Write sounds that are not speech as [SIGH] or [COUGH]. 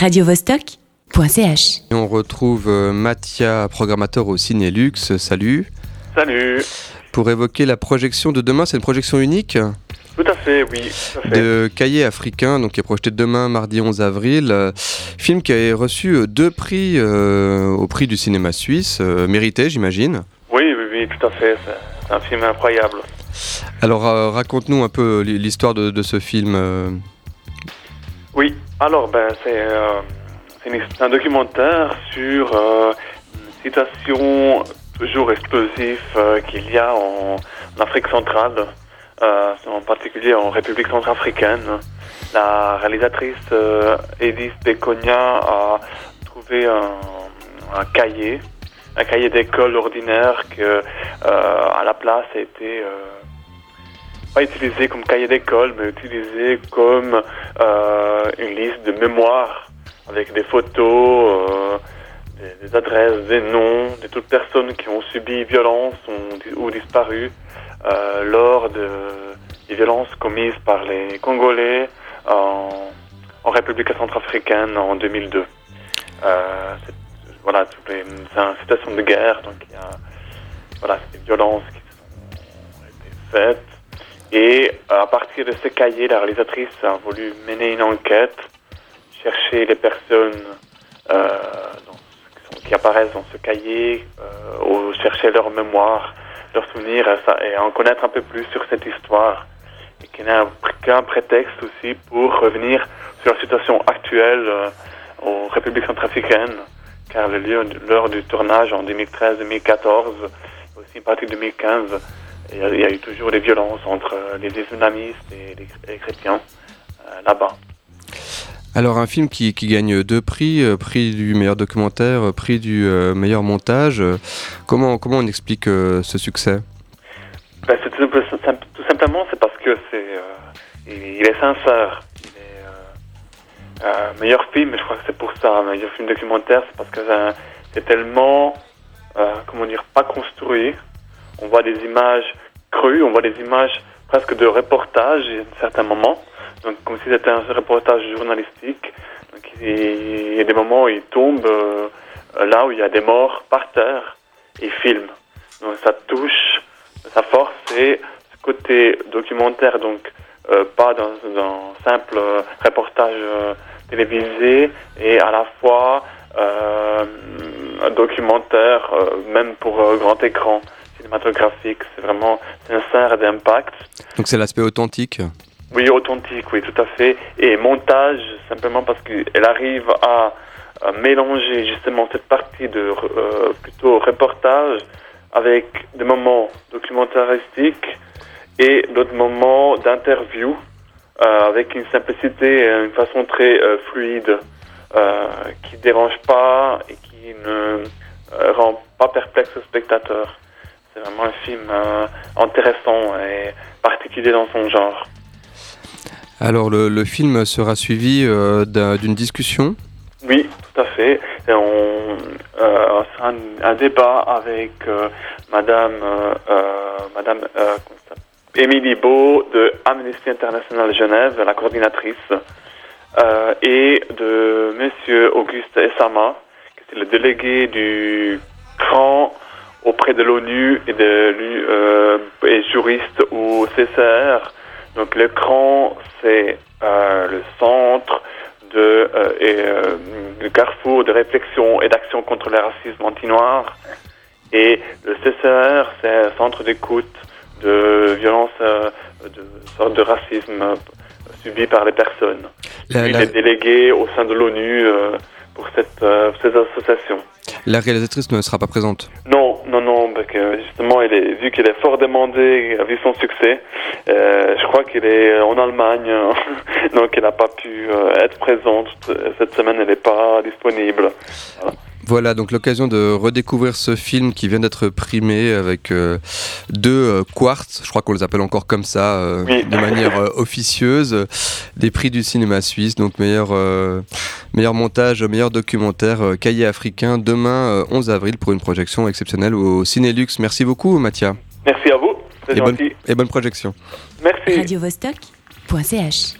radiovostok.ch. Et on retrouve euh, Mathia, programmateur au Cinélux. Salut. Salut. Pour évoquer la projection de demain, c'est une projection unique? Tout à fait, oui. Tout à fait. de Cahiers africain, donc qui est projeté demain, mardi 11 avril. Euh, film qui a reçu euh, deux prix euh, au prix du cinéma suisse, euh, mérité, j'imagine. Oui, oui, oui, tout à fait. C'est- un film incroyable. Alors euh, raconte-nous un peu l'histoire de, de ce film. Alors, ben, c'est euh, un documentaire sur euh, une situation toujours explosive euh, qu'il y a en, en Afrique centrale, euh, en particulier en République centrafricaine. La réalisatrice euh, Edith Bekonia a trouvé un, un cahier, un cahier d'école ordinaire que, euh, à la place, a été pas utilisé comme cahier d'école, mais utilisé comme euh, une liste de mémoires avec des photos, euh, des, des adresses, des noms de toutes personnes qui ont subi violence ou, ou disparu euh, lors de, des violences commises par les Congolais en, en République centrafricaine en 2002. Euh, c'est- voilà, c'est une situation de guerre, donc il y a voilà, des violences qui ont été faites. Et à partir de ce cahier, la réalisatrice a voulu mener une enquête, chercher les personnes euh, dans- qui, qui apparaissent dans ce cahier, euh, ou chercher leur mémoire, leurs souvenirs, et, en connaître un peu plus sur cette histoire. Et qu'il y a un, qu'un prétexte aussi pour revenir sur la situation actuelle euh, en République centrafricaine, car le lieu, l'heure du tournage en 2013-2014, aussi une partie de 2015, il y, a, il y a eu toujours des violences entre euh, les islamistes et les, les chrétiens euh, là-bas. Alors un film qui, qui gagne deux prix, euh, prix du meilleur documentaire, prix du euh, meilleur montage. Comment, comment on explique ce succès? Ben, c'est tout, simple- tout simplement, c'est parce que c'est, il, il est sincère. Il est meilleur film, je crois que c'est pour ça. Meilleur film documentaire, c'est parce que c'est tellement, comment dire, pas construit. On voit des images crues, on voit des images presque de reportage à certains moments. Donc comme si c'était un reportage journalistique. Donc, il y a des moments où il tombe euh, là où il y a des morts par terre et il filme. Donc ça touche sa force c'est ce côté documentaire, donc euh, pas dans un simple reportage euh, télévisé, et à la fois un documentaire, même pour grand écran cinématographique. C'est vraiment sincère et d'impact. Donc c'est l'aspect authentique. Oui, authentique, oui, tout à fait. Et montage, simplement parce qu'elle arrive à, à mélanger justement cette partie de euh, plutôt reportage avec des moments documentaristiques et d'autres moments d'interview euh, avec une simplicité et une façon très euh, fluide qui dérange pas et qui ne rend pas perplexe au spectateur. C'est vraiment un film euh, intéressant et particulier dans son genre. Alors le, le film sera suivi euh, d'un- d'une discussion? Oui, tout à fait. Et on, euh, c'est un, un débat avec euh, Madame, Madame Émilie Beau de Amnesty International Genève, la coordinatrice, et de Monsieur Auguste Essama, qui est le délégué du CRAN auprès de l'ONU et de euh, et juriste au CCR. Donc le CRAN, c'est euh, le centre de, euh, et, euh, du carrefour de réflexion et d'action contre le racisme anti-noir. Et le CCR, c'est un centre d'écoute de violence, euh, de sorte de racisme subi par les personnes. La, Lui, la- il est délégué au sein de l'ONU pour cette, euh, cette association. la réalisatrice ne sera pas présente? Non, justement, il est, vu qu'il est fort demandé, vu son succès, euh, je crois qu'il est en Allemagne, [LAUGHS] donc elle n'a pas pu euh, être présente. Cette semaine, elle n'est pas disponible. Donc l'occasion de redécouvrir ce film qui vient d'être primé avec euh, deux euh, quartz, je crois qu'on les appelle encore comme ça, euh, Oui. de manière euh, officieuse, des prix du cinéma suisse, donc meilleur, euh, meilleur montage, meilleur documentaire, euh, cahier africain, demain euh, 11 avril pour une projection exceptionnelle au Cinélux. Merci beaucoup Mathia, Merci à vous, Et bonne- gentil. et bonne projection. Merci. radiovostok.ch